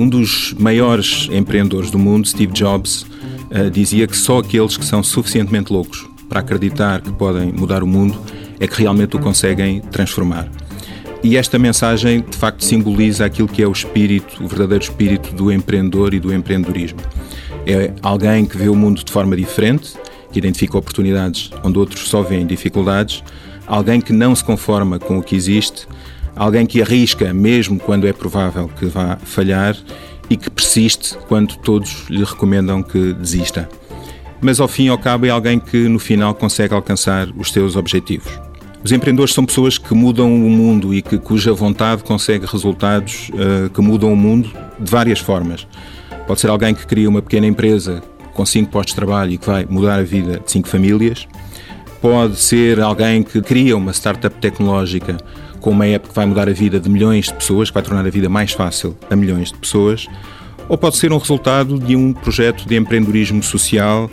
Um dos maiores empreendedores do mundo, Steve Jobs, uh, dizia que só aqueles que são suficientemente loucos para acreditar que podem mudar o mundo é que realmente o conseguem transformar. E esta mensagem, de facto, simboliza aquilo que é o espírito, o verdadeiro espírito do empreendedor e do empreendedorismo. É alguém que vê o mundo de forma diferente, que identifica oportunidades onde outros só veem dificuldades, alguém que não se conforma com o que existe, alguém que arrisca mesmo quando é provável que vá falhar e que persiste quando todos lhe recomendam que desista. Mas ao fim e ao cabo é alguém que no final consegue alcançar os seus objetivos. Os empreendedores são pessoas que mudam o mundo e que, cuja vontade consegue resultados uh, que mudam o mundo de várias formas. Pode ser alguém que cria uma pequena empresa com cinco postos de trabalho e que vai mudar a vida de cinco famílias. Pode ser alguém que cria uma startup tecnológica com uma app que vai mudar a vida de milhões de pessoas, que vai tornar a vida mais fácil a milhões de pessoas. Ou pode ser um resultado de um projeto de empreendedorismo social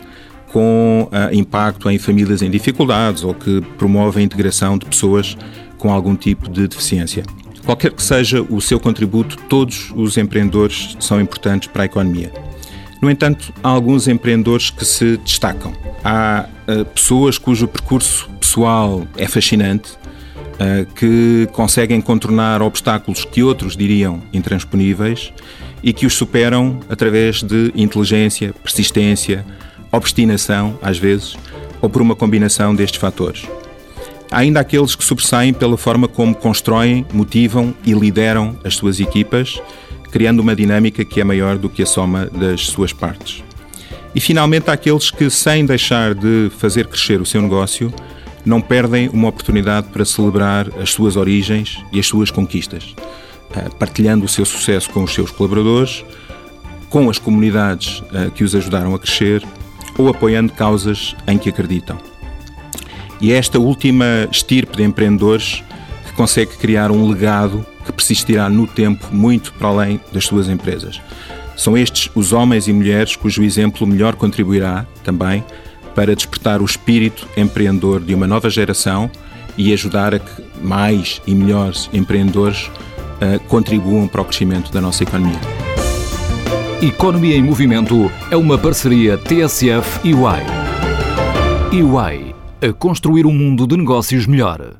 com uh, impacto em famílias em dificuldades ou que promove a integração de pessoas com algum tipo de deficiência. Qualquer que seja o seu contributo, todos os empreendedores são importantes para a economia. No entanto, há alguns empreendedores que se destacam. Há uh, pessoas cujo percurso pessoal é fascinante, uh, que conseguem contornar obstáculos que outros diriam intransponíveis e que os superam através de inteligência, persistência, obstinação, às vezes, ou por uma combinação destes fatores. Há ainda aqueles que sobressaem pela forma como constroem, motivam e lideram as suas equipas criando uma dinâmica que é maior do que a soma das suas partes. E finalmente há aqueles que, sem deixar de fazer crescer o seu negócio, não perdem uma oportunidade para celebrar as suas origens e as suas conquistas, eh, partilhando o seu sucesso com os seus colaboradores, com as comunidades eh, que os ajudaram a crescer ou apoiando causas em que acreditam. E é esta última estirpe de empreendedores que consegue criar um legado que persistirá no tempo muito para além das suas empresas. São estes os homens e mulheres cujo exemplo melhor contribuirá também para despertar o espírito empreendedor de uma nova geração e ajudar a que mais e melhores empreendedores uh, contribuam para o crescimento da nossa economia. Economia em Movimento é uma parceria TSF UI. EY, a construir um mundo de negócios melhor.